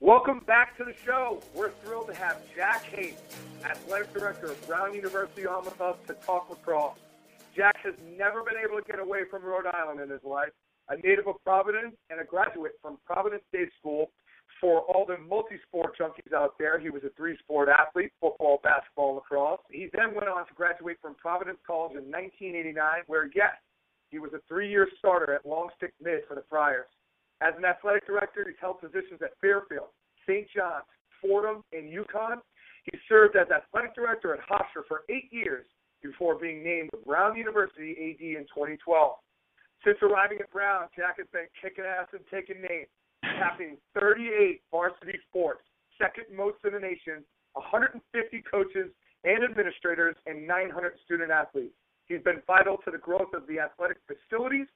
Welcome back to the show. We're thrilled to have Jack Hayes, Athletic Director of Brown University, on with us to talk lacrosse. Jack has never been able to get away from Rhode Island in his life. A native of Providence and a graduate from Providence State School. For all the multi-sport junkies out there, he was a three-sport athlete: football, basketball, lacrosse. He then went on to graduate from Providence College in 1989, where yes, he was a three-year starter at long stick mid for the Friars. As an athletic director, he's held positions at Fairfield, St. John's, Fordham, and UConn. He served as athletic director at Hofstra for eight years before being named Brown University AD in 2012. Since arriving at Brown, Jack has been kicking ass and taking names, captaining 38 varsity sports, second most in the nation, 150 coaches and administrators, and 900 student athletes. He's been vital to the growth of the athletic facilities,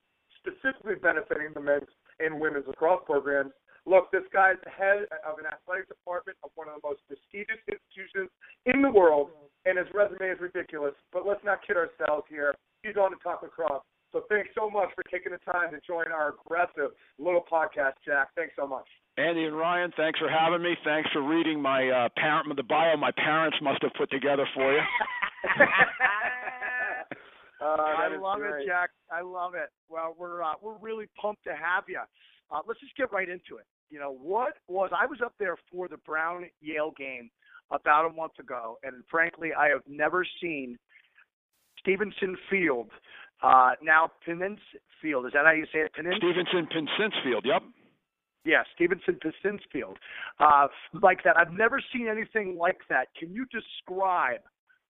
specifically benefiting the men's and women's lacrosse programs. Look, this guy is the head of an athletic department of one of the most prestigious institutions in the world, and his resume is ridiculous. But let's not kid ourselves here. He's on the to talk lacrosse. So thanks so much for taking the time to join our aggressive little podcast, Jack. Thanks so much. Andy and Ryan, thanks for having me. Thanks for reading my uh, parent the bio my parents must have put together for you. Uh, I love great. it, Jack. I love it. Well, we're uh, we're really pumped to have you. Uh, let's just get right into it. You know, what was I was up there for the Brown Yale game about a month ago, and frankly, I have never seen Stevenson Field, uh, now Pincince Field. Is that how you say it? Pincince? Stevenson Pincince Field, yep. Yeah, Stevenson Pincince Field. Uh, like that. I've never seen anything like that. Can you describe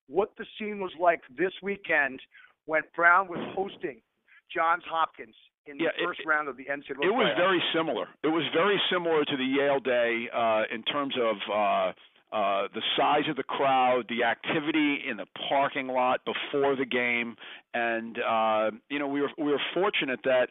what the scene was like this weekend when Brown was hosting Johns Hopkins in the Yeah, it- first round of the NCAA. It was very similar. It was very similar to the Yale day uh, in terms of uh, uh, the size of the crowd, the activity in the parking lot before the game, and uh, you know we were we were fortunate that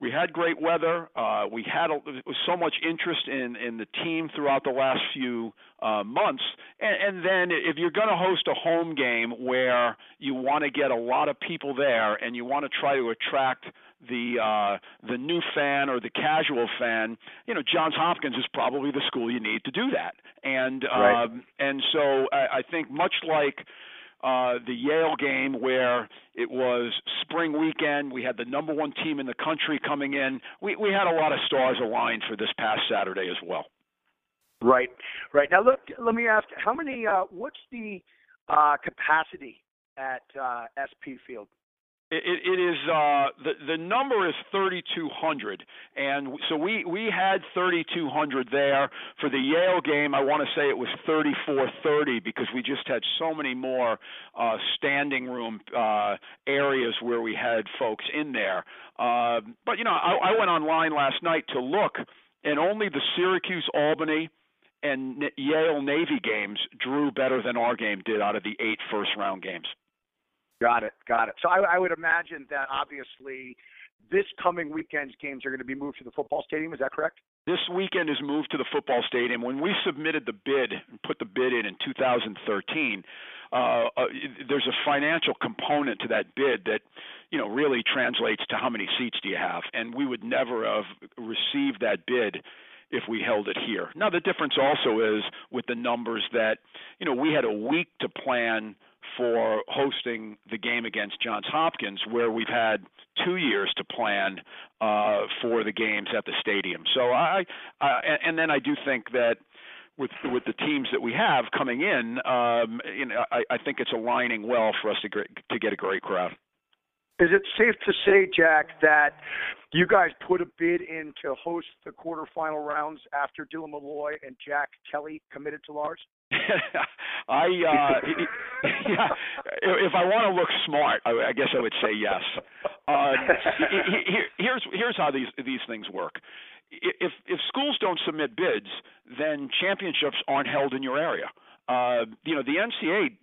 we had great weather. Uh, we had a, so much interest in in the team throughout the last few uh, months, and, and then if you're going to host a home game where you want to get a lot of people there and you want to try to attract the uh, the new fan or the casual fan, you know, Johns Hopkins is probably the school you need to do that. And Right. um, and so I, I think much like uh, the Yale game where it was spring weekend. We had the number one team in the country coming in. We we had a lot of stars aligned for this past Saturday as well. Right, right. Now look, let me ask, how many? Uh, what's the uh, capacity at uh, SP Field? It, it, is uh, the the number is 3,200, and so we we had 3,200 there for the Yale game. I want to say it was 3,430 because we just had so many more uh, standing room uh, areas where we had folks in there. Uh, but you know, I, I went online last night to look, and only the Syracuse Albany and Yale Navy games drew better than our game did out of the eight first round games. Got it, got it. So I, I would imagine that obviously this coming weekend's games are going to be moved to the football stadium. Is that correct? This weekend is moved to the football stadium. When we submitted the bid and put the bid in in 2013, uh, uh, there's a financial component to that bid that, you know, really translates to how many seats do you have. And we would never have received that bid if we held it here. Now the difference also is with the numbers that, you know, we had a week to plan for hosting the game against Johns Hopkins, where we've had two years to plan uh, for the games at the stadium. So I, and, and then I do think that with with the teams that we have coming in, um, you know, I, I think it's aligning well for us to get, to get a great crowd. Is it safe to say, Jack, that you guys put a bid in to host the quarterfinal rounds after Dylan Molloy and Jack Kelly committed to Lars? I uh yeah, if I want to look smart, I, I guess I would say yes. Uh, he- he- here's here's how these these things work. If if schools don't submit bids, then championships aren't held in your area. Uh, you know, the NCAA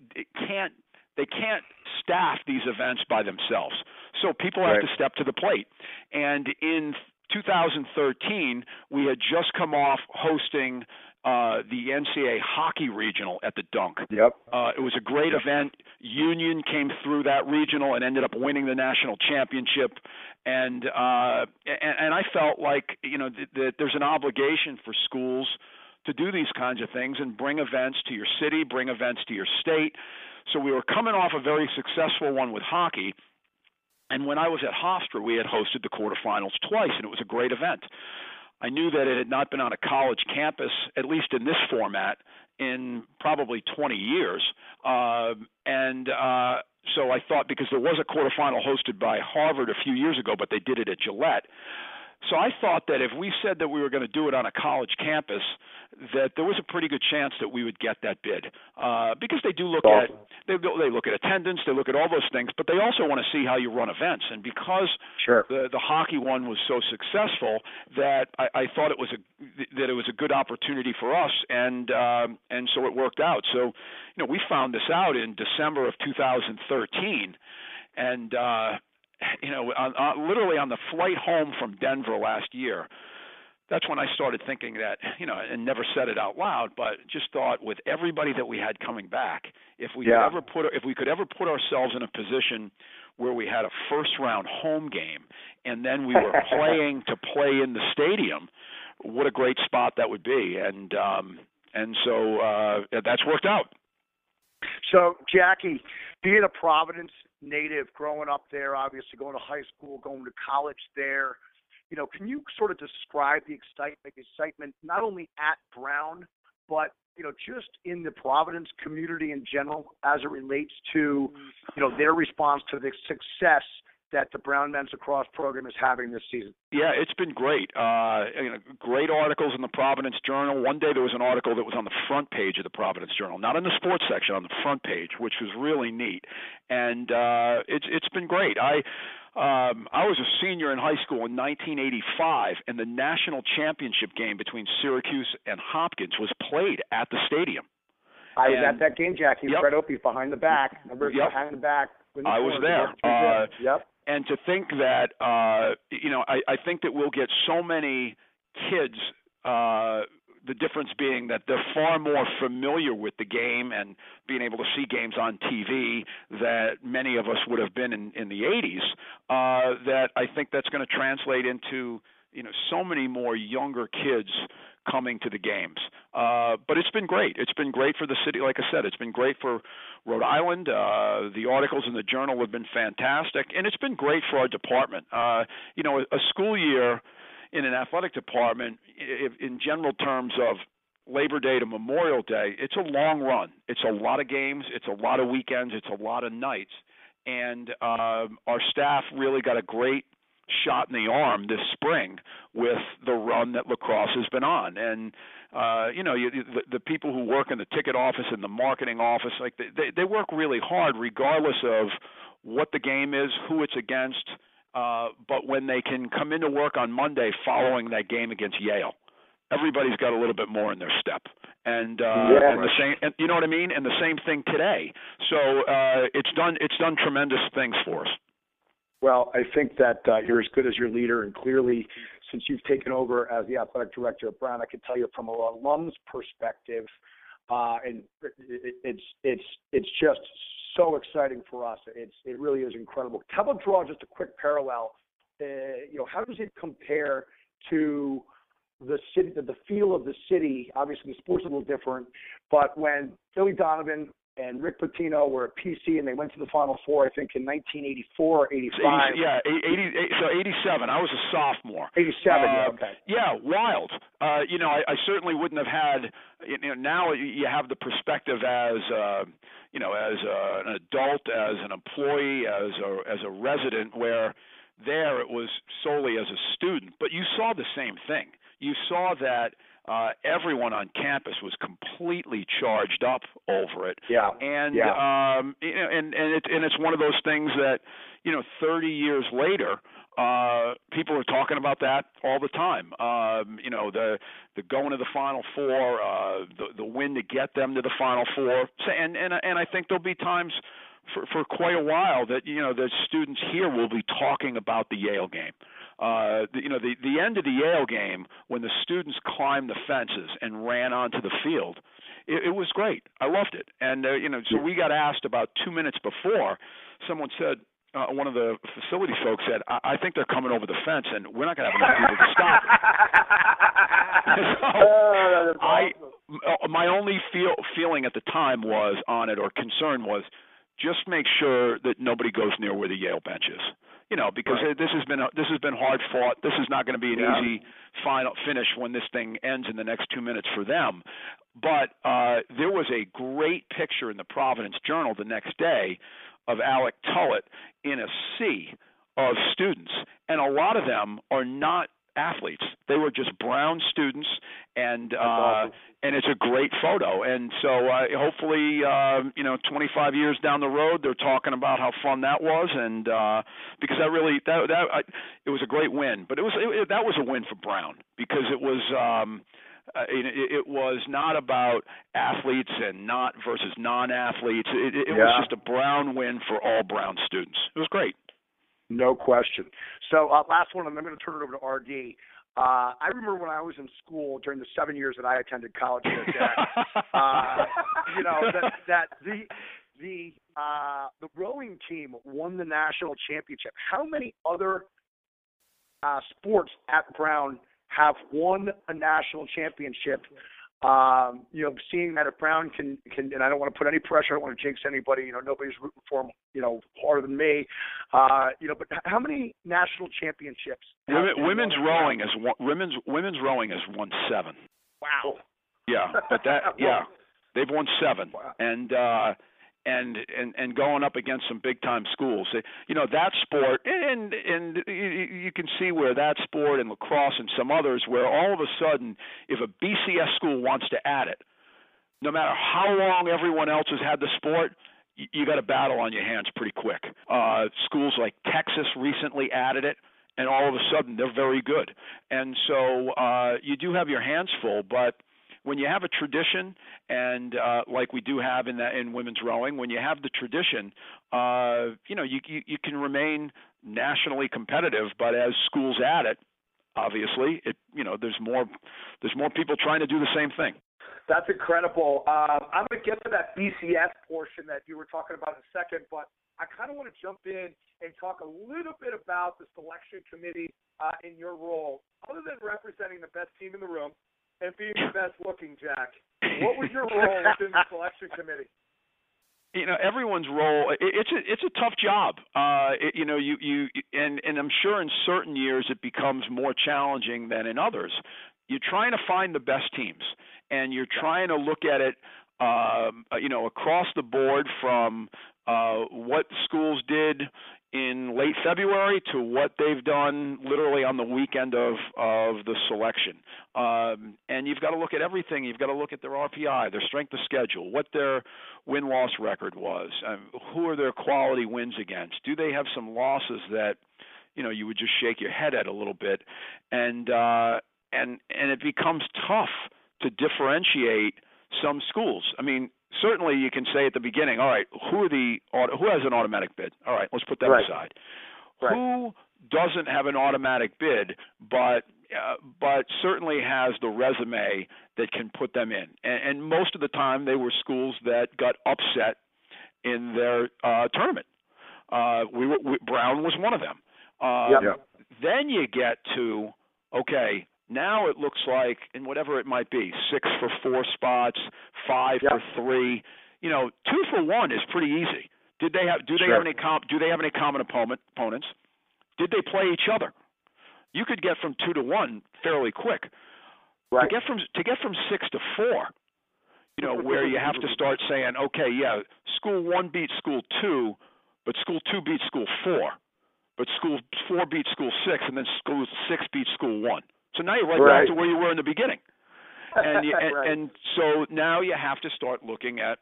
can't they can't staff these events by themselves. So people have Right. to step to the plate. And in 2013, we had just come off hosting uh, the NCAA hockey regional at the Dunk. Yep. Uh, it was a great event. Union came through that regional and ended up winning the national championship. And uh, and, and I felt like you know that there's an obligation for schools to do these kinds of things and bring events to your city, bring events to your state. So we were coming off a very successful one with hockey. And when I was at Hofstra, we had hosted the quarterfinals twice, and it was a great event. I knew that it had not been on a college campus, at least in this format, in probably 20 years. Uh, and uh, so I thought because there was a quarterfinal hosted by Harvard a few years ago, but they did it at Gillette. So I thought that if we said that we were going to do it on a college campus, that there was a pretty good chance that we would get that bid uh, because they do look awesome. at they they look at attendance, they look at all those things, but they also want to see how you run events. And because sure. the the hockey one was so successful, that I, I thought it was a that it was a good opportunity for us, and um, and so it worked out. So you know we found this out in December of 2013, and. uh you know, on, on, literally on the flight home from Denver last year, that's when I started thinking that, you know, and never said it out loud, but just thought with everybody that we had coming back, if we yeah. could ever put if we could ever put ourselves in a position where we had a first round home game and then we were playing to play in the stadium, what a great spot that would be. And um and so uh that's worked out. So, Jackie, being a Providence native, growing up there, obviously going to high school, going to college there, you know, can you sort of describe the excitement, excitement not only at Brown, but you know, just in the Providence community in general, as it relates to, mm-hmm. you know, their response to the success that the Brown Men's Lacrosse program is having this season? Yeah, it's been great. Uh, you know, great articles in the Providence Journal. One day there was an article that was on the front page of the Providence Journal, not in the sports section, on the front page, which was really neat. And uh, it's it's been great. I um, I was a senior in high school in 1985, and the national championship game between Syracuse and Hopkins was played at the stadium. I was and, at that game, Jackie. Yep. Fred Opie behind the back. Remember yep. behind the back. I was there. Uh, yep. And to think that, uh, you know, I, I think that we'll get so many kids. Uh, the difference being that they're far more familiar with the game and being able to see games on TV that many of us would have been in, in the 80s. Uh, that I think that's going to translate into you know so many more younger kids coming to the games. Uh, but it's been great. It's been great for the city. Like I said, it's been great for Rhode Island. Uh, the articles in the journal have been fantastic, and it's been great for our department. Uh, you know, a, a school year in an athletic department, if, in general terms of Labor Day to Memorial Day, it's a long run. It's a lot of games. It's a lot of weekends. It's a lot of nights. And uh, our staff really got a great shot in the arm this spring with the run that lacrosse has been on. And uh you know you, the, the people who work in the ticket office and the marketing office like they they work really hard regardless of what the game is who it's against uh but when they can come into work on Monday following that game against Yale everybody's got a little bit more in their step. And uh yeah, and the same and you know what I mean? And the same thing today. So uh it's done it's done tremendous things for us well, I think that uh, you're as good as your leader, and clearly, since you've taken over as the athletic director at Brown, I can tell you from an alum's perspective, uh, and it's it's it's just so exciting for us. It's it really is incredible. How about draw just a quick parallel? Uh, you know, how does it compare to the city, the, feel of the city? Obviously, the sport's a little different, but when Billy Donovan and Rick Pitino were at PC, and they went to the Final Four, I think, in 1984 or 85. yeah, 80, so 87. I was a sophomore. 87, uh, yeah, okay. Yeah, wild. Uh, you know, I, I certainly wouldn't have had. You know, now you have the perspective as, uh, you know, as uh, an adult, as an employee, as a as a resident, where there it was solely as a student, but you saw the same thing. You saw that uh, everyone on campus was completely charged up over it. Yeah. And yeah. um you know, and and it and it's one of those things that, you know, 30 years later, uh people are talking about that all the time. Um, you know, the the going to the final four, uh the the win to get them to the final four. And and and I think there'll be times for for quite a while that you know the students here will be talking about the Yale game Uh, the, you know, the the end of the Yale game when the students climbed the fences and ran onto the field, it, it was great. I loved it. And uh, you know, so we got asked about two minutes before. Someone said, uh, one of the facility folks said, I, I think they're coming over the fence, and we're not going to have enough people to stop. so Oh, I, m- my only feel feeling at the time was on it, or concern was, just make sure that nobody goes near where the Yale bench is. You know, because Right. this has been a, this has been hard fought. This is not going to be an Yeah. easy final finish when this thing ends in the next two minutes for them. But uh, there was a great picture in the Providence Journal the next day of Alec Tullett in a sea of students, and a lot of them are not athletes. They were just brown students, and uh, awesome. and it's a great photo. And so uh, hopefully, uh, you know, 25 years down the road, they're talking about how fun that was, and uh, because that really that that I, it was a great win. But it was it, it, that was a win for Brown because it was. Um, uh, it, it was not about athletes and not versus non-athletes. It, it, it Yeah. was just a Brown win for all Brown students. It was great. No question. So uh, last one, and I'm going to turn it over to RD. Uh, I remember when I was in school during the seven years that I attended college here at Jack, uh, you know that that the the uh, the rowing team won the national championship. How many other uh, sports at Brown have won a national championship? Um, you know, seeing that if Brown can can, and I don't want to put any pressure, I don't want to jinx anybody. You know, nobody's rooting for him. You know, harder than me. Uh, you know, but how many national championships? Women, women's won at Brown? rowing is one, women's women's rowing has won seven. Wow. Yeah, but that yeah, they've won seven, Wow. and uh, and and and going up against some big time schools. You know that sport, and and you, can see where that sport and lacrosse and some others, where all of a sudden, if a BCS school wants to add it, no matter how long everyone else has had the sport, you got a battle on your hands pretty quick. Uh, schools like Texas recently added it, and all of a sudden they're very good. And so uh, you do have your hands full, but when you have a tradition, and uh, like we do have in that in women's rowing, when you have the tradition, uh, you know you, you you can remain nationally competitive. But as schools add it, obviously, it you know there's more there's more people trying to do the same thing. That's incredible. Um, I'm going to get to that BCS portion that you were talking about in a second, but I kind of want to jump in and talk a little bit about the selection committee uh, in your role. Other than representing the best team in the room and being the best looking, Jack, what was your role within the selection committee? you know everyone's role it, it's a it's a tough job. Uh it, you know you you and and I'm sure in certain years it becomes more challenging than in others. You're trying to find the best teams and you're trying to look at it um you know across the board from uh what schools did in late February to what they've done literally on the weekend of of the selection. Um, and you've got to look at everything. You've got to look at their RPI, their strength of schedule, what their win loss record was, um, who are their quality wins against. Do they have some losses that you know you would just shake your head at a little bit, and uh, and and it becomes tough to differentiate some schools. I mean, certainly you can say at the beginning, all right, who are the who has an automatic bid? All right, let's put that Right. aside. Right. Who doesn't have an automatic bid, but uh, but certainly has the resume that can put them in? And, and most of the time, they were schools that got upset in their uh, tournament. Uh, we, were, we Brown was one of them. Yep. Yep. Then you get to okay, now it looks like, and whatever it might be, six for four spots, five Yep. for three. You know, two for one is pretty easy. Did they have? Do they Sure. have any com- Do they have any common opponent, opponents? Did they play each other? You could get from two to one fairly quick. Right. To get from to get from six to four, you know, where you have to start saying, okay, yeah, school one beats school two, but school two beats school four, but school four beats school six, and then school six beats school one. So now you're right, Right. back to where you were in the beginning, and you, and, Right. and so now you have to start looking at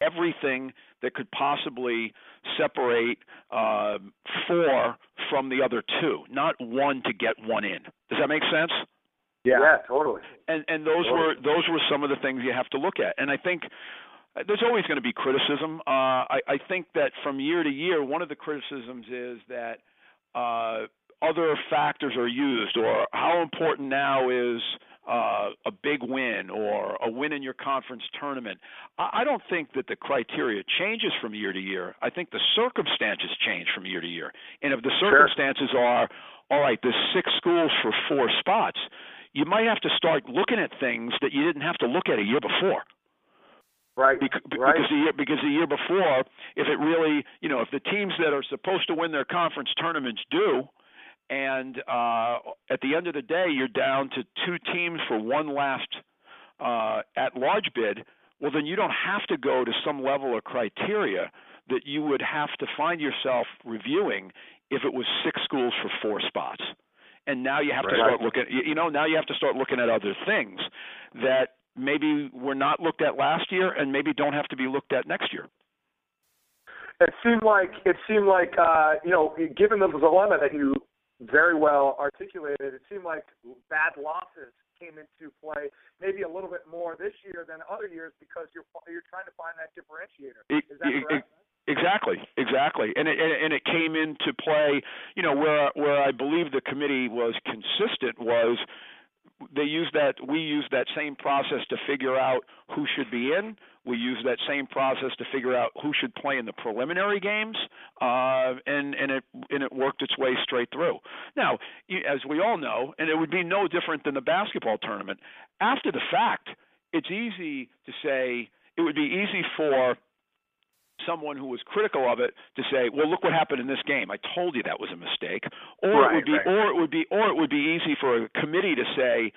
everything that could possibly separate um, four from the other two, not one to get one in. Does that make sense? yeah. totally. and and those Totally. were those were some of the things you have to look at and i think uh, there's always going to be criticism uh i i think that from year to year one of the criticisms is that uh other factors are used, or how important now is uh, a big win or a win in your conference tournament. I, I don't think that the criteria changes from year to year. I think the circumstances change from year to year. And if the circumstances sure. are, all right, there's six schools for four spots, you might have to start looking at things that you didn't have to look at a year before. Right. Because, right. because the year because the year before, if it really, you know, if the teams that are supposed to win their conference tournaments do, and uh, at the end of the day, you're down to two teams for one last uh, at large bid. Well, then you don't have to go to some level of criteria that you would have to find yourself reviewing if it was six schools for four spots. And now you have right. to start looking. You know, now you have to start looking at other things that maybe were not looked at last year and maybe don't have to be looked at next year. It seemed like it seemed like uh, you know, given the dilemma that you very well articulated, it seemed like bad losses came into play maybe a little bit more this year than other years because you're you're trying to find that differentiator. Is that correct? Exactly, exactly, and it and it came into play. You know, where where I believe the committee was consistent was they use that we use that same process to figure out who should be in. We use that same process to figure out who should play in the preliminary games, uh, and and it and it worked its way straight through. Now, as we all know, and it would be no different than the basketball tournament. After the fact, it's easy to say it would be easy for someone who was critical of it to say, "Well, look what happened in this game. I told you that was a mistake." Or right, it would be, right. or it would be, or it would be easy for a committee to say,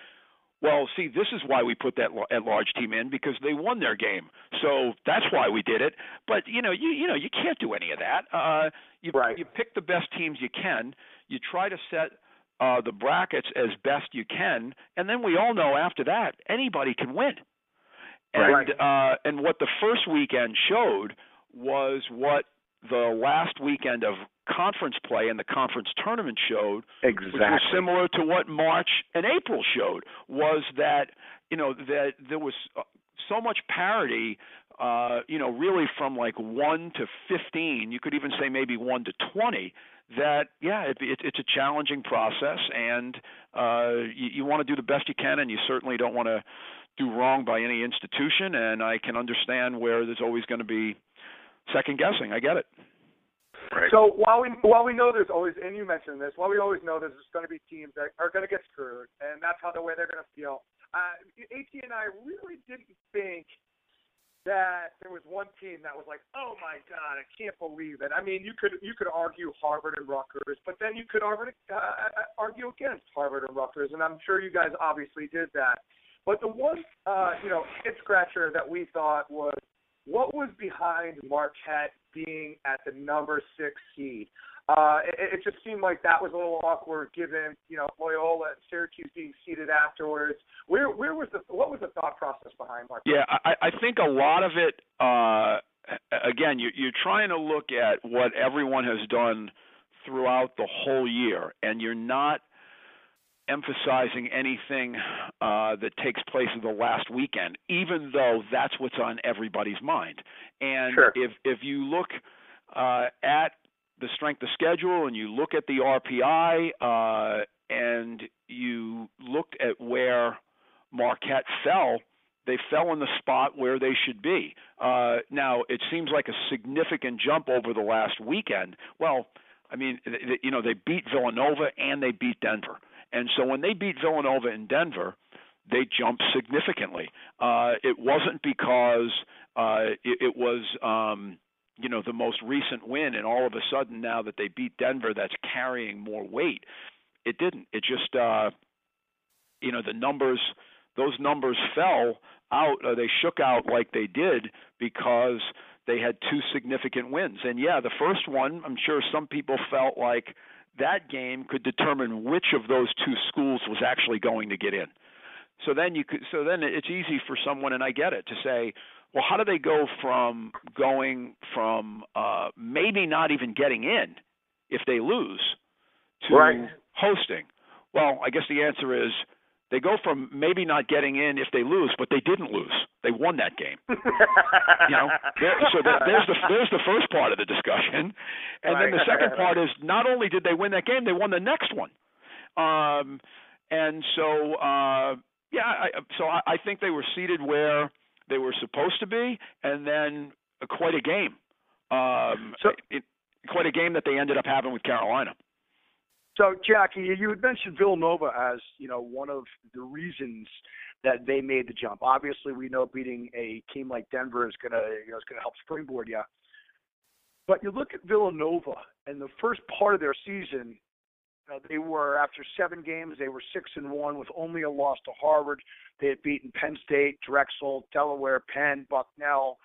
"Well, see, this is why we put that at large team in because they won their game, so that's why we did it." But you know, you you know, you can't do any of that. Uh, you right. you pick the best teams you can. You try to set uh, the brackets as best you can, and then we all know after that anybody can win. And right. uh, and what the first weekend showed was what the last weekend of conference play and the conference tournament showed, exactly. which was similar to what March and April showed, was that you know that there was uh, so much parity. Uh, you know, really from like one to fifteen, you could even say maybe one to twenty. That yeah, it, it, it's a challenging process, and uh, you, you want to do the best you can, and you certainly don't want to do wrong by any institution. And I can understand where there's always going to be second guessing. I get it. Right. So while we while we know there's always and you mentioned this, while we always know there's going to be teams that are going to get screwed, and that's how the way they're going to feel. Uh, At and I really didn't think that there was one team that was like, oh my god, I can't believe it. I mean, you could you could argue Harvard and Rutgers, but then you could argue uh, argue against Harvard and Rutgers, and I'm sure you guys obviously did that. But the one uh, you know hit scratcher that we thought was what was behind Marquette being at the number six seed? Uh, it, it just seemed like that was a little awkward, given you know Loyola and Syracuse being seeded afterwards. Where where was the what was the thought process behind Marquette? Yeah, I, I think a lot of it. Uh, again, you, you're trying to look at what everyone has done throughout the whole year, and you're not emphasizing anything uh, that takes place in the last weekend, even though that's what's on everybody's mind. And sure. if if you look uh, at the strength of schedule and you look at the RPI uh, and you looked at where Marquette fell, they fell in the spot where they should be. Uh, now it seems like a significant jump over the last weekend. Well, I mean, you know, they beat Villanova and they beat Denver. And so when they beat Villanova in Denver, they jumped significantly. Uh, it wasn't because uh, it, it was, um, you know, the most recent win, and all of a sudden now that they beat Denver, that's carrying more weight. It didn't. It just, uh, you know, the numbers, those numbers fell out. Uh, they shook out like they did because they had two significant wins. And yeah, the first one, I'm sure some people felt like that game could determine which of those two schools was actually going to get in. So then you could so then it's easy for someone and I get it to say, well, how do they go from going from uh maybe not even getting in if they lose to right. hosting? Well, I guess the answer is They go from maybe not getting in if they lose, but they didn't lose. They won that game. you know, there, so that, there's the there's the first part of the discussion, and right. then the second part is not only did they win that game, they won the next one. Um, and so uh, yeah, I, so I, I think they were seeded where they were supposed to be, and then uh, quite a game. Um, so, it, quite a game that they ended up having with Carolina. So, Jackie, you had mentioned Villanova as you know one of the reasons that they made the jump. Obviously, we know beating a team like Denver is gonna you know is gonna help springboard you. But you look at Villanova and the first part of their season, know, they were after seven games they were six and one with only a loss to Harvard. They had beaten Penn State, Drexel, Delaware, Penn, Bucknell.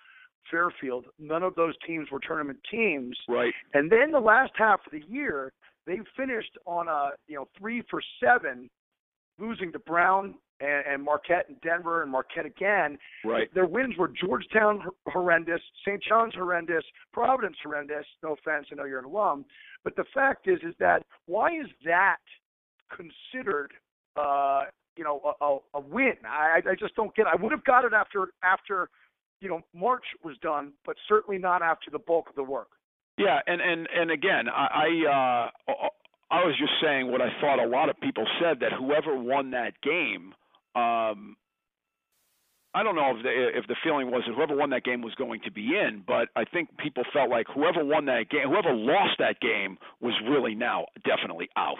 Fairfield, none of those teams were tournament teams. Right. And then the last half of the year, they finished on a you know three for seven, losing to Brown and, and Marquette and Denver and Marquette again. Right. Their wins were Georgetown horrendous, St. John's horrendous, Providence horrendous. No offense, I know you're an alum, but the fact is is that why is that considered? Uh, you know, a, a, a win. I, I just don't get. It. I would have got it after after you know March was done, but certainly not after the bulk of the work. Yeah, and and and again, I I, uh, I was just saying what I thought a lot of people said that whoever won that game, um, I don't know if the if the feeling was that whoever won that game was going to be in, but I think people felt like whoever won that game, whoever lost that game was really now definitely out.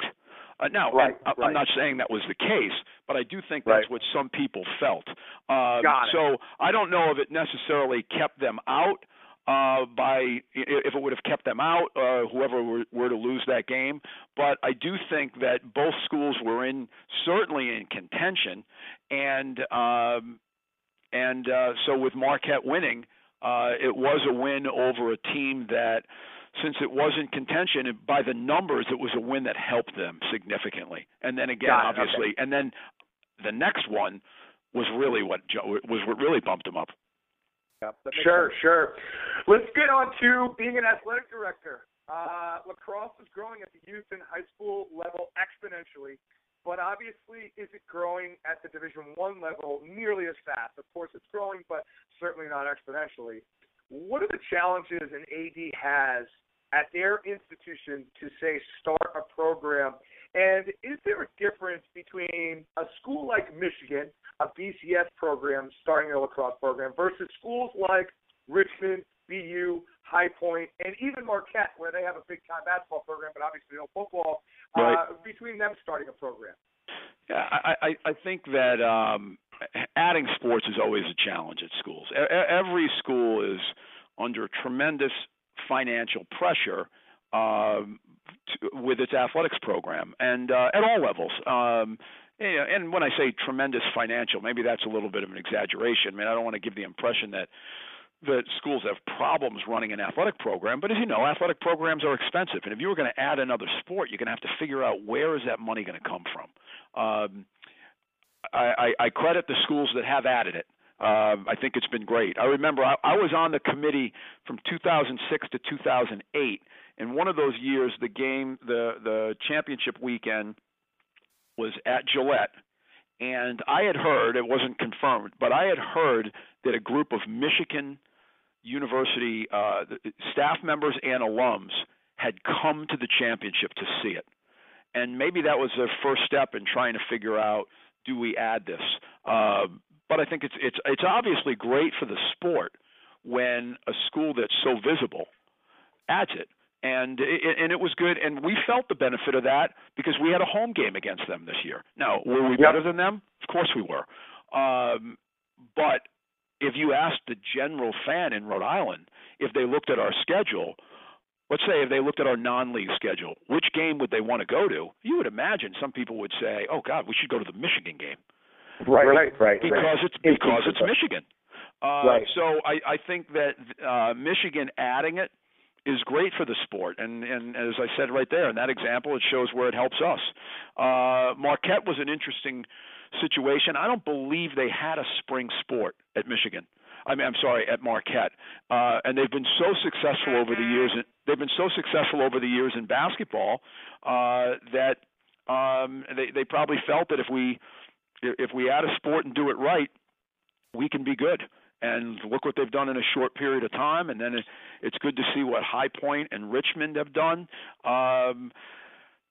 Uh, now, right, I'm right. not saying that was the case, but I do think that's right. what some people felt. Um, Got it. So I don't know if it necessarily kept them out uh, by if it would have kept them out, uh, whoever were, were to lose that game. But I do think that both schools were in certainly in contention, and um, and uh, so with Marquette winning, uh, it was a win over a team that. Since it was in contention, and by the numbers, it was a win that helped them significantly. And then again, Got it, obviously, okay. and then the next one was really what was what really bumped them up. Yep, that makes Sure, sense. sure. Let's get on to being an athletic director. Uh, lacrosse is growing at the youth and high school level exponentially, but obviously, is it growing at the Division One level nearly as fast? Of course, it's growing, but certainly not exponentially. What are the challenges an AD has at their institution to say start a program? And is there a difference between a school like Michigan, a BCS program starting a lacrosse program, versus schools like Richmond, BU, High Point, and even Marquette, where they have a big time basketball program, but obviously no football, Right. uh, between them starting a program? Yeah, I, I, I think that um, adding sports is always a challenge at schools. Every school is under tremendous financial pressure um, to, with its athletics program, and uh, at all levels. Um, you know, and when I say tremendous financial, maybe that's a little bit of an exaggeration. I mean, I don't want to give the impression that that schools have problems running an athletic program, but as you know, athletic programs are expensive, and if you were going to add another sport, you're going to have to figure out where is that money going to come from. Um, I, I, I credit the schools that have added it. Um, I think it's been great. I remember I, I was on the committee from 2006 to 2008, and one of those years, the game, the the championship weekend, was at Gillette, and I had heard it wasn't confirmed, but I had heard that a group of Michigan University uh, staff members and alums had come to the championship to see it, and maybe that was their first step in trying to figure out do we add this. Uh, but I think it's it's it's obviously great for the sport when a school that's so visible adds it. And it, and it was good, and we felt the benefit of that because we had a home game against them this year. Now, were we better than them? Of course we were. Um, but if you asked the general fan in Rhode Island if they looked at our schedule, let's say if they looked at our non-league schedule, which game would they want to go to? You would imagine some people would say, "Oh God, we should go to the Michigan game." Right, right, right. because it's because it's Michigan. Uh, Right. So I, I think that uh, Michigan adding it is great for the sport, and and as I said right there in that example, it shows where it helps us. Uh, Marquette was an interesting situation. I don't believe they had a spring sport at Michigan. I mean, I'm sorry, at Marquette, uh, and they've been so successful over the years. They've been so successful over the years in basketball uh, that um, they they probably felt that if we if we add a sport and do it right, we can be good. And look what they've done in a short period of time. And then it's good to see what High Point and Richmond have done. Um,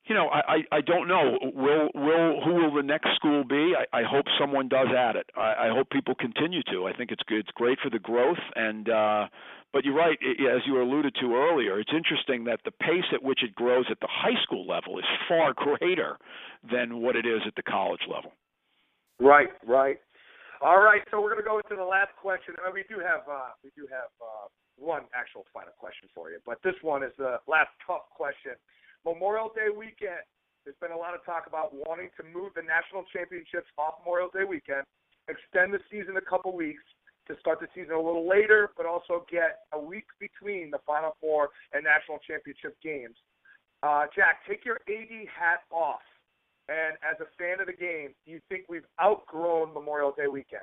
you know, I, I I don't know. Will will who will the next school be? I, I hope someone does add it. I, I hope people continue to. I think it's good. It's great for the growth. And uh, but you're right, as you alluded to earlier. It's interesting that the pace at which it grows at the high school level is far greater than what it is at the college level. Right, right. All right, so we're going to go into the last question. Uh, we do have uh, we do have uh, one actual final question for you, but this one is the last tough question. Memorial Day weekend. There's been a lot of talk about wanting to move the national championships off Memorial Day weekend, extend the season a couple weeks to start the season a little later, but also get a week between the Final Four and national championship games. Uh, Jack, take your AD hat off. And as a fan of the game, do you think we've outgrown Memorial Day weekend?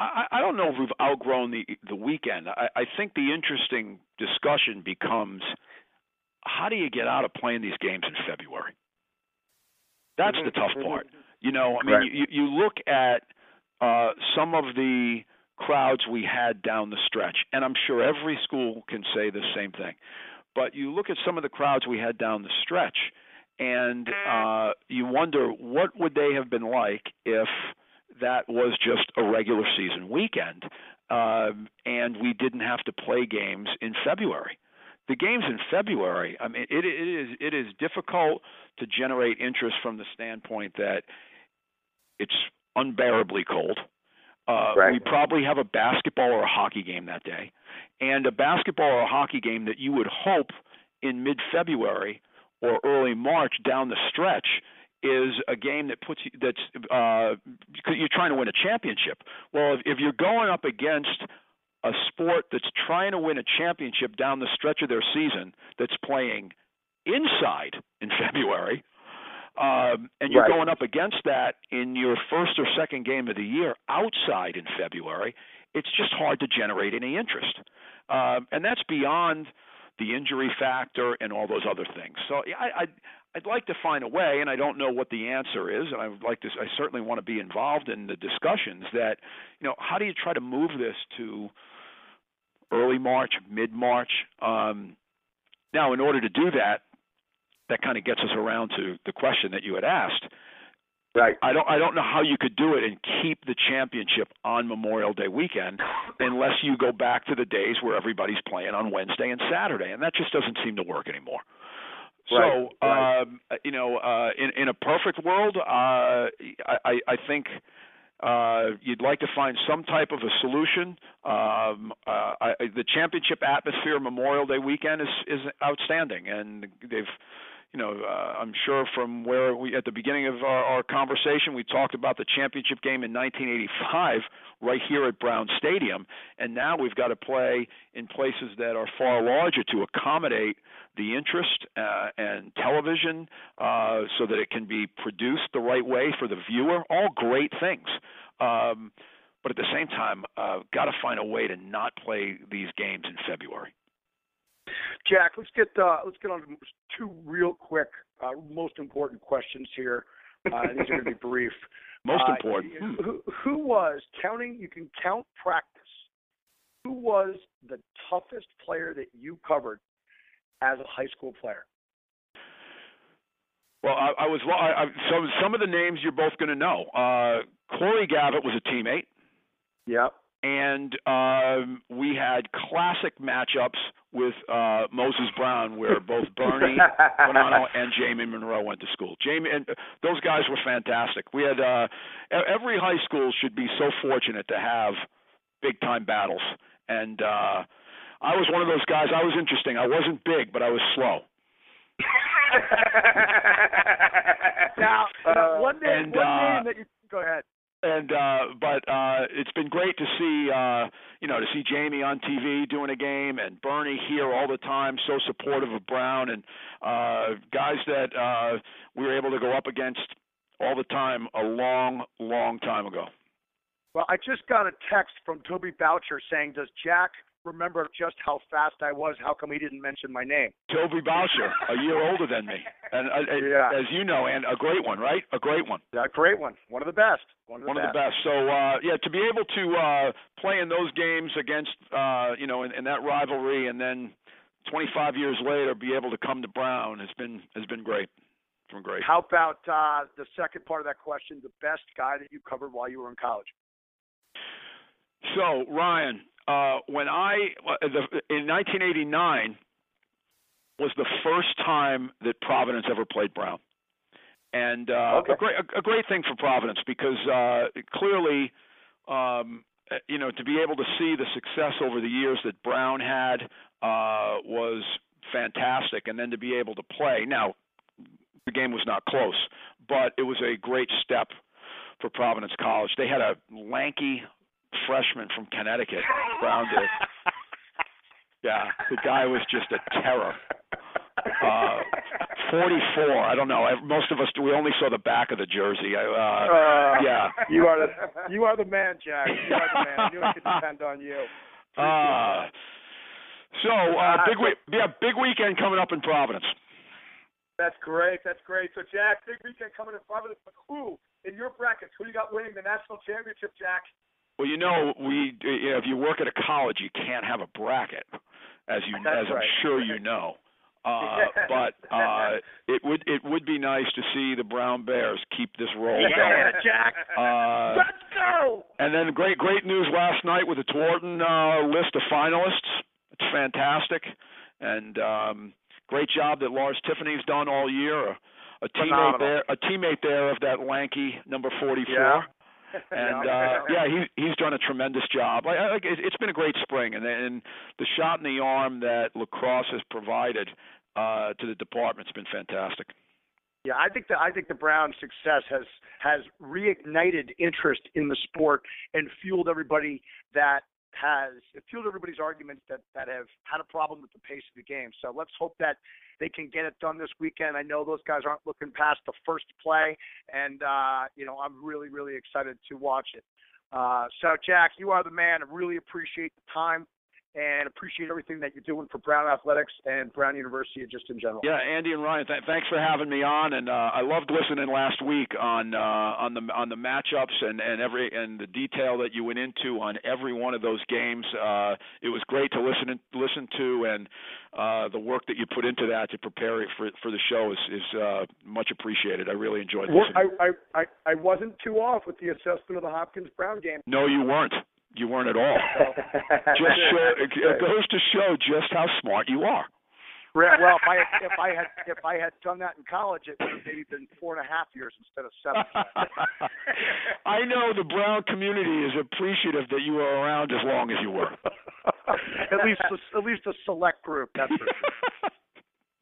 I, I don't know if we've outgrown the the weekend. I, I think the interesting discussion becomes how do you get out of playing these games in February? That's the tough Mm-hmm. part. You know, I mean, Right. you, you look at uh, some of the crowds we had down the stretch, and I'm sure every school can say the same thing. But you look at some of the crowds we had down the stretch, and uh, you wonder what would they have been like if that was just a regular season weekend, um, and we didn't have to play games in February the games in February, I mean, it, it is it is difficult to generate interest from the standpoint that it's unbearably cold. Uh, Right. We probably have a basketball or a hockey game that day, and a basketball or a hockey game that you would hope in mid-February or early March down the stretch is a game that puts you that's uh, you're trying to win a championship. Well, if, if you're going up against a sport that's trying to win a championship down the stretch of their season that's playing inside in February, um, and you're Right. going up against that in your first or second game of the year outside in February, it's just hard to generate any interest. Um, and that's beyond the injury factor and all those other things. So yeah, I, I'd, I'd like to find a way, and I don't know what the answer is, and I would like to. I certainly want to be involved in the discussions. That you know, how do you try to move this to early March, mid March? Um, now, in order to do that, that kind of gets us around to the question that you had asked. Right. I don't I don't know how you could do it and keep the championship on Memorial Day weekend unless you go back to the days where everybody's playing on Wednesday and Saturday, and that just doesn't seem to work anymore. Right, So, right. um, you know, uh, in in a perfect world, uh, I I I think uh, you'd like to find some type of a solution. Um, uh, I, the championship atmosphere Memorial Day weekend is is outstanding, and they've you know, uh, I'm sure from where we at the beginning of our, our conversation, we talked about the championship game in 1985 right here at Brown Stadium, and now we've got to play in places that are far larger to accommodate the interest uh, and television, uh, so that it can be produced the right way for the viewer. All great things. Um, but at the same time, uh, got to find a way to not play these games in February. Jack, let's get uh, let's get on to two real quick, uh, most important questions here. Uh, these are going to be brief. Most Uh, important. Hmm. Who, who was counting? You can count practice. Who was the toughest player that you covered as a high school player? Well, I, I was I, I, so some of the names you're both going to know. Uh, Corey Gavitt was a teammate, Yep. And um, we had classic matchups with uh, Moses Brown, where both Bernie Bonanno and Jamie Munro went to school. Jamie and uh, those guys were fantastic. We had uh, every high school should be so fortunate to have big time battles, and uh, I was one of those guys. I was interesting. I wasn't big, but I was slow. now, Uh, one name, and, one uh, name that you go ahead. And uh but uh it's been great to see uh you know to see Jamie on TV doing a game and Bernie here all the time so supportive of Brown and uh guys that uh we were able to go up against all the time a long long time ago. Well, I just got a text from Toby Boucher saying, "Does Jack remember just how fast I was. How come he didn't mention my name? Toby Boucher, a year older than me, and uh, yeah. as you know, and a great one, right? A great one. Yeah, a great one. One of the best. One of the, one best. Of the best. So uh, yeah, to be able to uh, play in those games against uh, you know in, in that rivalry, and then 25 years later be able to come to Brown has been has been great. It's been great. How about uh, the second part of that question? The best guy that you covered while you were in college. So Ryan, uh, when I the, in 1989 was the first time that Providence ever played Brown, and uh, okay. a great a, a great thing for Providence because uh, clearly. Um, you know, to be able to see the success over the years that Brown had uh, was fantastic, and then to be able to play. Now, the game was not close, but it was a great step for Providence College. They had a lanky freshman from Connecticut, Brown did. Yeah, the guy was just a terror. Uh, 44. I don't know. Most of us we only saw the back of the jersey. Uh, uh, yeah. You are the you are the man, Jack. You are the man. I knew I could depend on you. Uh, so uh, big week, yeah, big weekend coming up in Providence. That's great. That's great. So Jack, big weekend coming in Providence. But who in your brackets? Who you got winning the national championship, Jack? Well, you know, we you know, if you work at a college, you can't have a bracket, as you That's as I'm sure you know. Uh, but uh, it would it would be nice to see the Brown Bears keep this roll yeah, going. Jack. Uh, Let's go. And then great great news last night with the Tewaaraton uh, list of finalists. It's fantastic, and um, great job that Lars Tiffany's done all year. A, a teammate there, a teammate there of that lanky number 44. Yeah and uh, yeah, he he's done a tremendous job. Like, like it, it's been a great spring, and and the shot in the arm that lacrosse has provided uh, to the department's been fantastic. Yeah, I think the I think the Browns' success has has reignited interest in the sport and fueled everybody that has fueled everybody's arguments that that have had a problem with the pace of the game. So let's hope that they can get it done this weekend. I know those guys aren't looking past the first play, and uh, you know I'm really really excited to watch it. Uh, so Jack, you are the man. I really appreciate the time and appreciate everything that you're doing for Brown Athletics and Brown University just in general. Yeah, Andy and Ryan, th- thanks for having me on, and uh, I loved listening last week on uh, on the on the matchups and and every and the detail that you went into on every one of those games. Uh, it was great to listen and, listen to, and uh, the work that you put into that to prepare it for for the show is is uh, much appreciated. I really enjoyed listening. I, I I I wasn't too off with the assessment of the Hopkins Brown game. No, you weren't. You weren't at all. just show, it goes to show just how smart you are. Well, if I had, if I had if I had done that in college, it would have maybe been four and a half years instead of seven. I know the Brown community is appreciative that you were around as long as you were. at least at least a select group. That's for sure.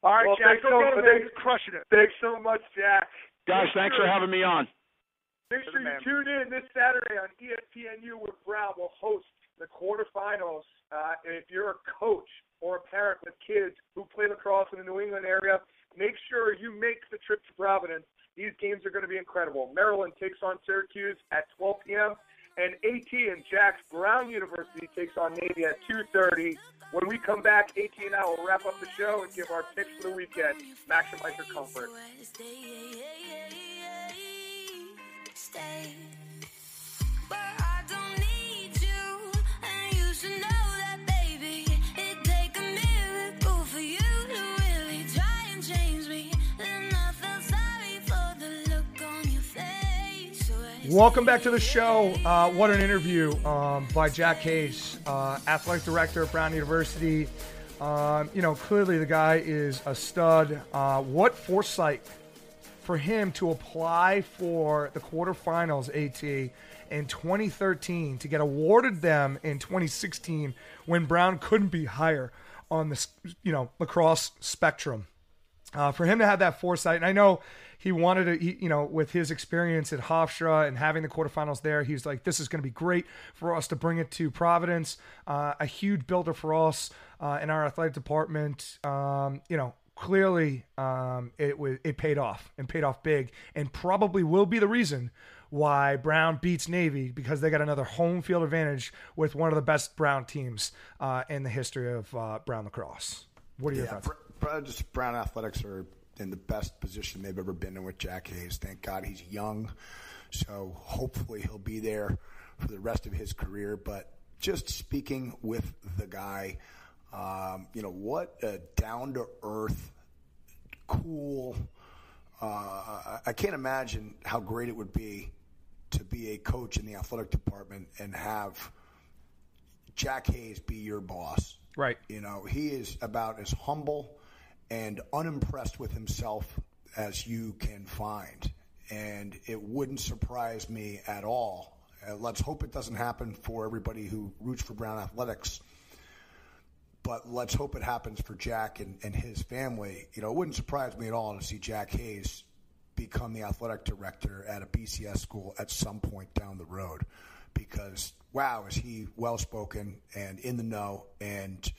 All right, well, Jack, thanks so, thanks, crushing it. Thanks so much, Jack. Guys, thanks for having me on. Make sure you tune in this Saturday on ESPNU with Brown. We'll host the quarterfinals. Uh, and if you're a coach or a parent with kids who play lacrosse in the New England area, make sure you make the trip to Providence. These games are going to be incredible. Maryland takes on Syracuse at 12 p.m. And AT and Jack's Brown University takes on Navy at 2.30. When we come back, AT and I will wrap up the show and give our picks for the weekend. Maximize your comfort Welcome back to the show. Uh, what an interview um, by Jack Hayes, uh, athletic director at Brown University. Um, you know, clearly the guy is a stud. Uh, what foresight for him to apply for the quarterfinals AT in 2013 to get awarded them in 2016 when Brown couldn't be higher on the you know lacrosse spectrum. Uh, for him to have that foresight, and I know he wanted to, he, you know, with his experience at Hofstra and having the quarterfinals there, he's like, this is going to be great for us to bring it to Providence. Uh, a huge builder for us uh, in our athletic department. Um, you know, clearly um, it was it paid off and paid off big, and probably will be the reason why Brown beats Navy because they got another home field advantage with one of the best Brown teams uh, in the history of uh, Brown lacrosse. What are your yeah, thoughts? Br- just Brown Athletics are in the best position they've ever been in with Jack Hayes. Thank God he's young, so hopefully he'll be there for the rest of his career. But just speaking with the guy, um, you know what a down to earth, cool. Uh, I can't imagine how great it would be to be a coach in the athletic department and have Jack Hayes be your boss. Right. You know, he is about as humble and unimpressed with himself as you can find. And it wouldn't surprise me at all. Uh, let's hope it doesn't happen for everybody who roots for Brown Athletics. But let's hope it happens for Jack and, and his family. You know, it wouldn't surprise me at all to see Jack Hayes become the athletic director at a BCS school at some point down the road because wow, is he well spoken and in the know and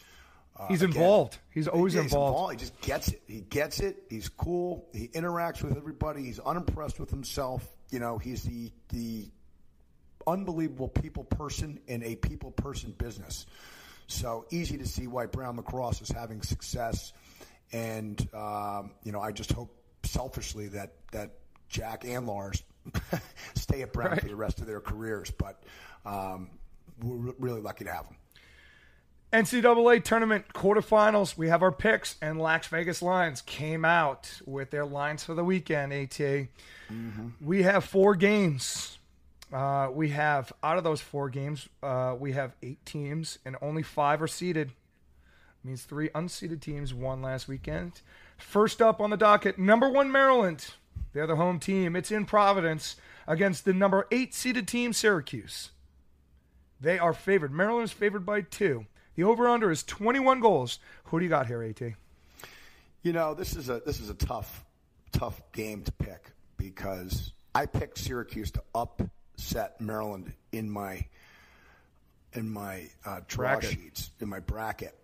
uh, he's again, involved. He's always yeah, involved. involved. He just gets it. He gets it. He's cool. He interacts with everybody. He's unimpressed with himself. You know, he's the the unbelievable people person in a people person business. So easy to see why Brown Lacrosse is having success. And um, you know, I just hope selfishly that that Jack and Lars stay at Brown right. for the rest of their careers. But um, we're really lucky to have them. NCAA tournament quarterfinals. We have our picks, and Las Vegas Lines came out with their lines for the weekend. At mm-hmm. we have four games. Uh, we have out of those four games, uh, we have eight teams, and only five are seeded. means three unseeded teams won last weekend. First up on the docket, number one Maryland. They're the home team. It's in Providence against the number eight seeded team, Syracuse. They are favored. Maryland is favored by two. The over under is 21 goals. Who do you got here, AT? You know, this is a this is a tough tough game to pick because I picked Syracuse to upset Maryland in my in my uh, draw bracket. sheets in my bracket.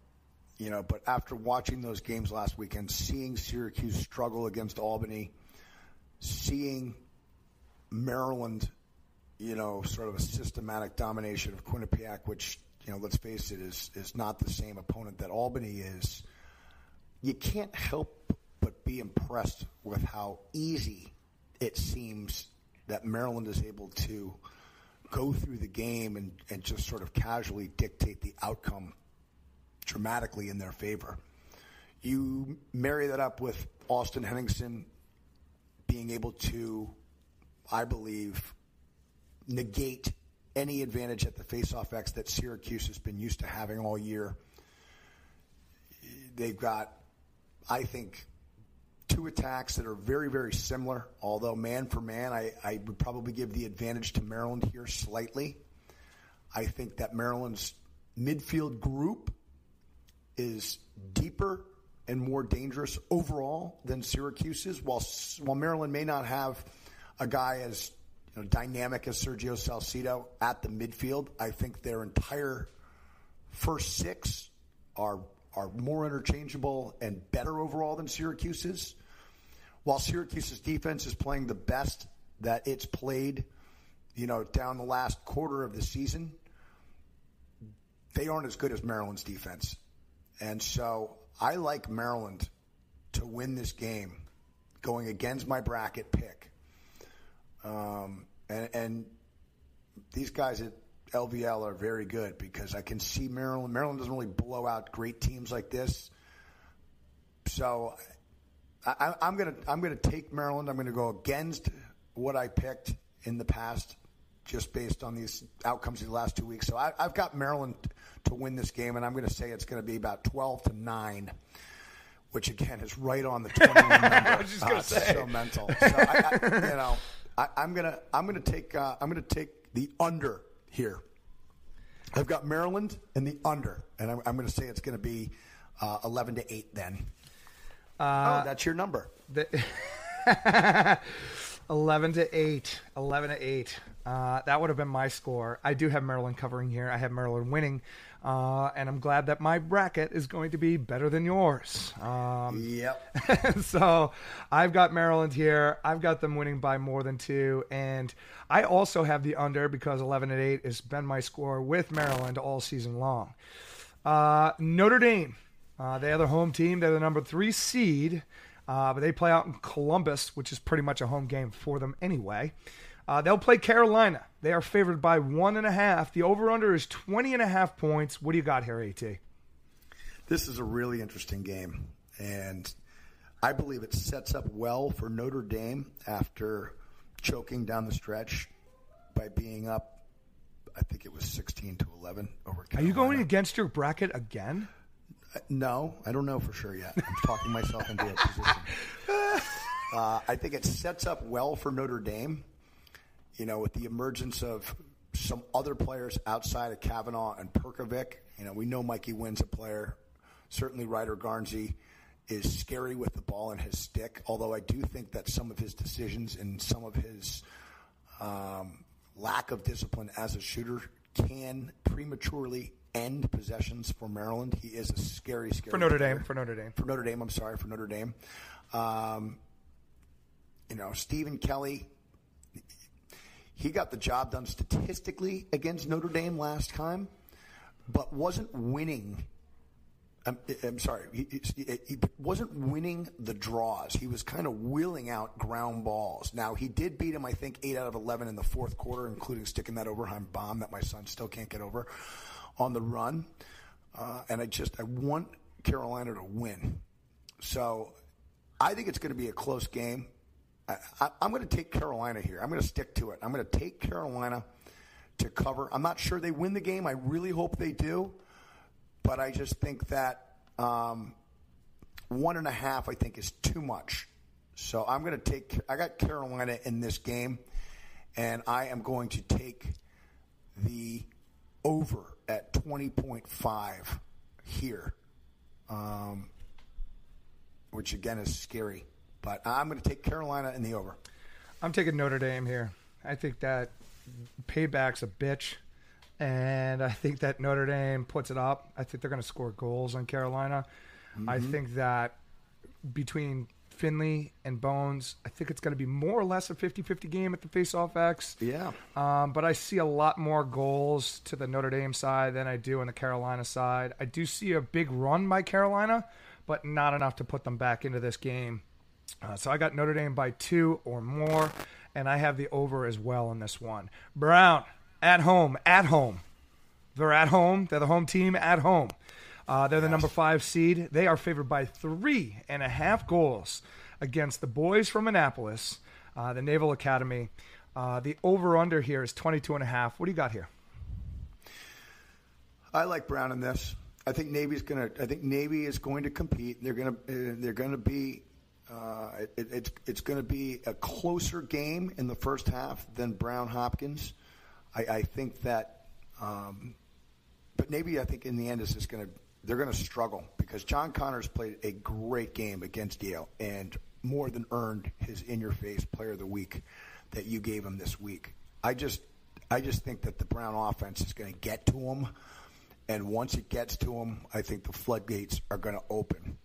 You know, but after watching those games last weekend, seeing Syracuse struggle against Albany, seeing Maryland, you know, sort of a systematic domination of Quinnipiac, which you know, let's face it, is is not the same opponent that Albany is. You can't help but be impressed with how easy it seems that Maryland is able to go through the game and, and just sort of casually dictate the outcome dramatically in their favor. You marry that up with Austin Henningsen being able to, I believe, negate any advantage at the faceoff X that Syracuse has been used to having all year. They've got, I think, two attacks that are very, very similar, although man for man, I, I would probably give the advantage to Maryland here slightly. I think that Maryland's midfield group is deeper and more dangerous overall than Syracuse's. While while Maryland may not have a guy as you know, dynamic as Sergio Salcido at the midfield. I think their entire first six are are more interchangeable and better overall than Syracuse's. While Syracuse's defense is playing the best that it's played, you know, down the last quarter of the season, they aren't as good as Maryland's defense. And so I like Maryland to win this game going against my bracket pick um, and, and these guys at LVL are very good because I can see Maryland. Maryland doesn't really blow out great teams like this. So I, am gonna I'm gonna take Maryland. I'm gonna go against what I picked in the past, just based on these outcomes of the last two weeks. So I, have got Maryland to win this game, and I'm gonna say it's gonna be about 12 to nine which again is right on the 21 number. I was just gonna uh, say so mental. So I, I, you know, I, am gonna I'm gonna take uh, I'm gonna take the under here. I've got Maryland and the under, and I'm, I'm going to say it's going to be uh, 11 to eight. Then, uh, oh, that's your number. The 11 to 8. 11 to 8. Uh, that would have been my score. I do have Maryland covering here. I have Maryland winning. Uh, and I'm glad that my bracket is going to be better than yours. Um, Yep. so I've got Maryland here. I've got them winning by more than two. And I also have the under because 11 and 8 has been my score with Maryland all season long. Uh, Notre Dame. Uh, they are the home team. They're the number three seed, uh, but they play out in Columbus, which is pretty much a home game for them anyway. Uh, they'll play Carolina. They are favored by one and a half. The over under is 20 and a half points. What do you got here, AT? This is a really interesting game, and I believe it sets up well for Notre Dame after choking down the stretch by being up. I think it was 16 to 11 over. Carolina. Are you going against your bracket again? No, I don't know for sure yet. I'm talking myself into a position. Uh, I think it sets up well for Notre Dame. You know, with the emergence of some other players outside of Kavanagh and Perkovic. You know, we know Mikey Wynne's a player. Certainly, Ryder Garnsey is scary with the ball and his stick. Although I do think that some of his decisions and some of his um, lack of discipline as a shooter can prematurely end possessions for Maryland. He is a scary, scary For Notre player. Dame. For Notre Dame. For Notre Dame, I'm sorry, for Notre Dame. Um, you know, Stephen Kelly, he got the job done statistically against Notre Dame last time, but wasn't winning. I'm, I'm sorry, he, he, he wasn't winning the draws. He was kind of wheeling out ground balls. Now he did beat him, I think, eight out of eleven in the fourth quarter, including sticking that overtime bomb that my son still can't get over on the run. Uh, and I just I want Carolina to win. So I think it's going to be a close game. I, I'm going to take Carolina here. I'm going to stick to it. I'm going to take Carolina to cover. I'm not sure they win the game. I really hope they do, but I just think that um, one and a half I think is too much. So I'm going to take. I got Carolina in this game, and I am going to take the over at 20.5 here, um, which again is scary. But I'm going to take Carolina in the over. I'm taking Notre Dame here. I think that payback's a bitch, and I think that Notre Dame puts it up. I think they're going to score goals on Carolina. I think that between Finley and Bones, I think it's going to be more or less a 50-50 game at the face-off X. Yeah. Um, but I see a lot more goals to the Notre Dame side than I do on the Carolina side. I do see a big run by Carolina, but not enough to put them back into this game. Uh, so I got Notre Dame by two or more, and I have the over as well in this one. Brown at home, at home. They're at home. They're the home team at home. Uh, they're the number five seed. They are favored by three and a half goals against the boys from Annapolis, uh, the Naval Academy. Uh, the over under here is 22 and a half. What do you got here? I like Brown in this. I think Navy's going to. I think Navy is going to compete. They're going to. Uh, they're going to be. Uh, it, it's it's going to be a closer game in the first half than Brown Hopkins. I, I think that. Um, but Navy, I think in the end is just going to. They're going to struggle because John Connors played a great game against Yale and more than earned his in-your-face Player of the Week that you gave him this week. I just, I just think that the Brown offense is going to get to him. And once it gets to him, I think the floodgates are going to open.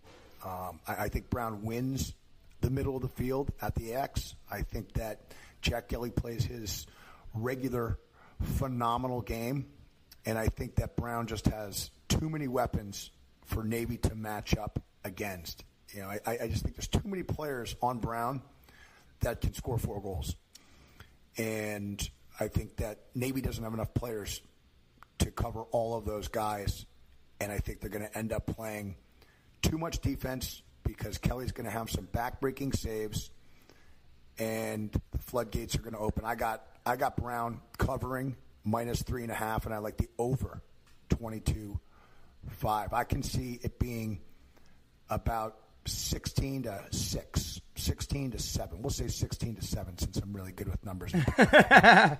Um, I, I think Brown wins the middle of the field at the X. I think that Jack Kelly plays his regular, phenomenal game. And I think that Brown just has too many weapons for Navy to match up against. You know, I, I just think there's too many players on Brown that can score four goals. And I think that Navy doesn't have enough players to cover all of those guys. And I think they're going to end up playing too much defense because Kelly's going to have some backbreaking saves, and the floodgates are going to open. I got I got Brown covering minus three and a half, and I like the over twenty two five. I can see it being about sixteen to six. 16 to 7. We'll say 16 to 7 since I'm really good with numbers.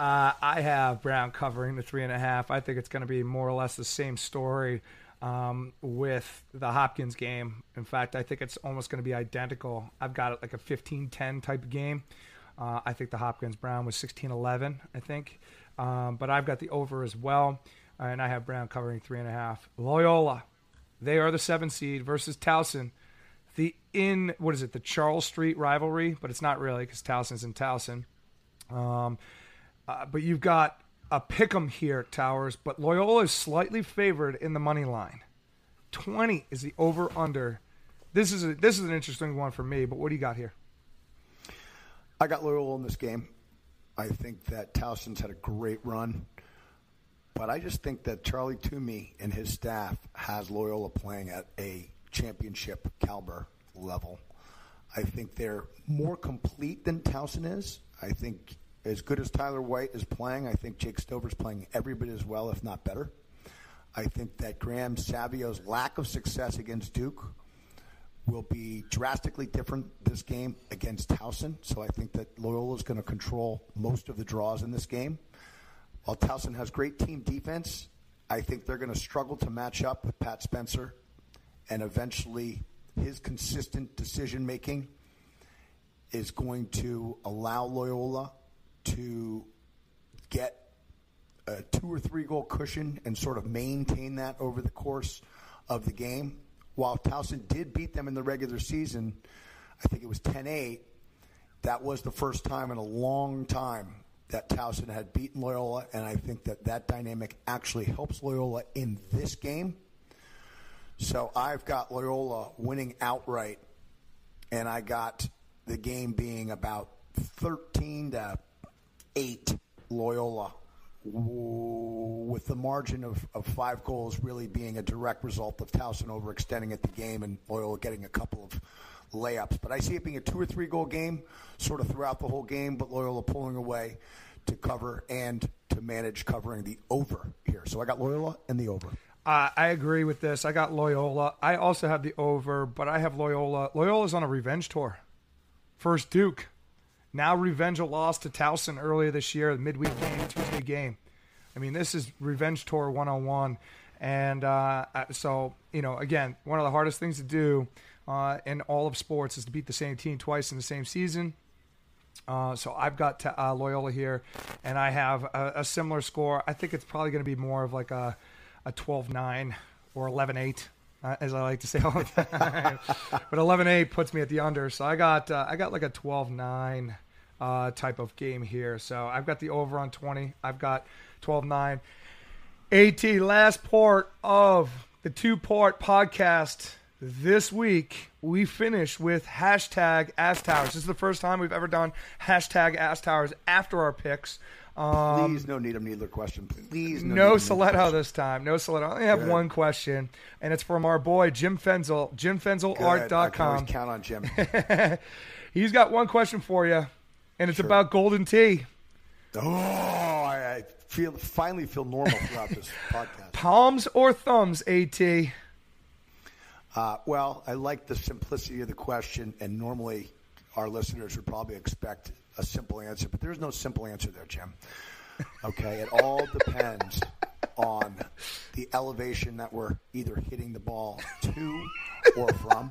Uh, I have Brown covering the three and a half. I think it's going to be more or less the same story um, with the Hopkins game. In fact, I think it's almost going to be identical. I've got it like a 15 10 type of game. Uh, I think the Hopkins Brown was 16-11, I think. Um, but I've got the over as well, and I have Brown covering three and a half. Loyola, they are the seven seed versus Towson. The in what is it? The Charles Street rivalry, but it's not really because Towson's in Towson. Um, uh, but you've got a pick 'em here, Towers. But Loyola is slightly favored in the money line. Twenty is the over under. This is a, this is an interesting one for me. But what do you got here? I got Loyola in this game. I think that Towson's had a great run. But I just think that Charley Toomey and his staff has Loyola playing at a championship caliber level. I think they're more complete than Towson is. I think as good as Tyler White is playing, I think Jake Stover's playing every bit as well, if not better. I think that Graham Savio's lack of success against Duke will be drastically different this game against Towson. So I think that Loyola is going to control most of the draws in this game. While Towson has great team defense, I think they're going to struggle to match up with Pat Spencer, and eventually his consistent decision making is going to allow Loyola to get a two or three goal cushion and sort of maintain that over the course of the game. While Towson did beat them in the regular season, I think it was 10 8. That was the first time in a long time that Towson had beaten Loyola, and I think that that dynamic actually helps Loyola in this game. So I've got Loyola winning outright, and I got the game being about 13 to 8 Loyola, with the margin of, of five goals really being a direct result of Towson overextending at the game and Loyola getting a couple of layups. But I see it being a two or three goal game sort of throughout the whole game, but Loyola pulling away to cover and to manage covering the over here. So I got Loyola and the over. Uh, I agree with this. I got Loyola. I also have the over, but I have Loyola. Loyola's on a revenge tour. First Duke. Now revenge a loss to Towson earlier this year, the midweek game, Tuesday game. I mean, this is revenge tour 101. And uh, so, you know, again, one of the hardest things to do uh, in all of sports is to beat the same team twice in the same season. Uh, so I've got uh, Loyola here, and I have a, a similar score. I think it's probably going to be more of like a, a 12-9 or 11-8, uh, as I like to say all the time. but 11-8 puts me at the under. So I got uh, I got like a 12-9 uh, type of game here. So I've got the over on 20. I've got 12-9. AT last part of the two-part podcast this week we finish with hashtag Ass Towers. This is the first time we've ever done hashtag Ass Towers after our picks. Um, Please, no Needham Needler question. Please, no, no this time. No Soletto. I only have Good. one question, and it's from our boy Jim Fenzel, JimFenzelArt.com. I count on Jim. He's got one question for you, and it's sure. about Golden Tee. Oh, I, I feel finally feel normal throughout this podcast. Palms or thumbs, At? Uh, well, I like the simplicity of the question, and normally our listeners would probably expect a simple answer, but there's no simple answer there, Jim. Okay, it all depends on the elevation that we're either hitting the ball to or from.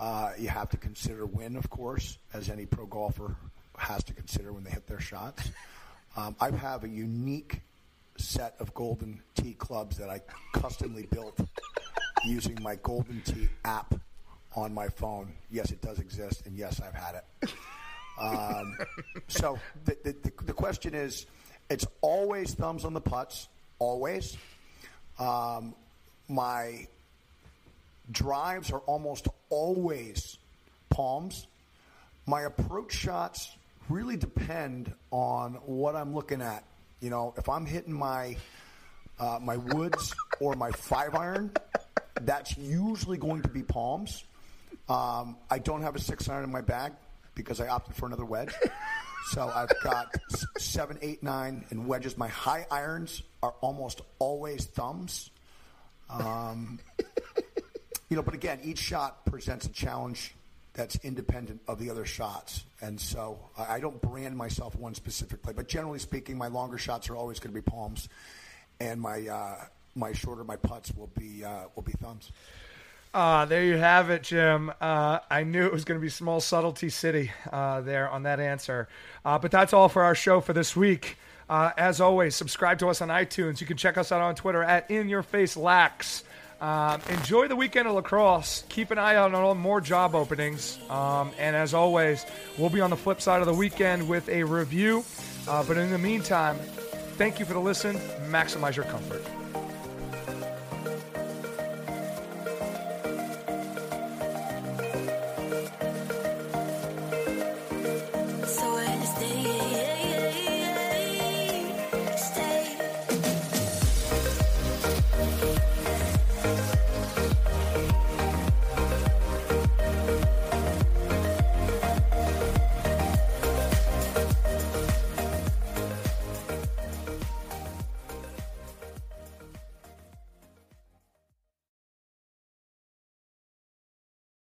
Uh, you have to consider wind, of course, as any pro golfer has to consider when they hit their shots. Um, I have a unique set of Golden Tee clubs that I customly built using my Golden Tee app on my phone. Yes, it does exist, and yes, I've had it. Um, so the, the, the, question is, it's always thumbs on the putts, always. Um, my drives are almost always palms. My approach shots really depend on what I'm looking at. You know, if I'm hitting my uh, my woods or my five iron, that's usually going to be palms. Um, I don't have a six iron in my bag because I opted for another wedge. so I've got seven, eight, nine, and wedges. My high irons are almost always thumbs. Um, you know, but again, each shot presents a challenge that's independent of the other shots. And so I don't brand myself one specific play, but generally speaking, my longer shots are always going to be palms, and my uh, my shorter my putts will be uh, will be thumbs. Uh, there you have it, Jim. Uh, I knew it was going to be small subtlety city uh, there on that answer. Uh, but that's all for our show for this week. Uh, as always, subscribe to us on iTunes. You can check us out on Twitter at In Your Face Lax. Um, enjoy the weekend of lacrosse. Keep an eye out on all more job openings. Um, and as always, we'll be on the flip side of the weekend with a review. Uh, but in the meantime, thank you for the listen. Maximize your comfort.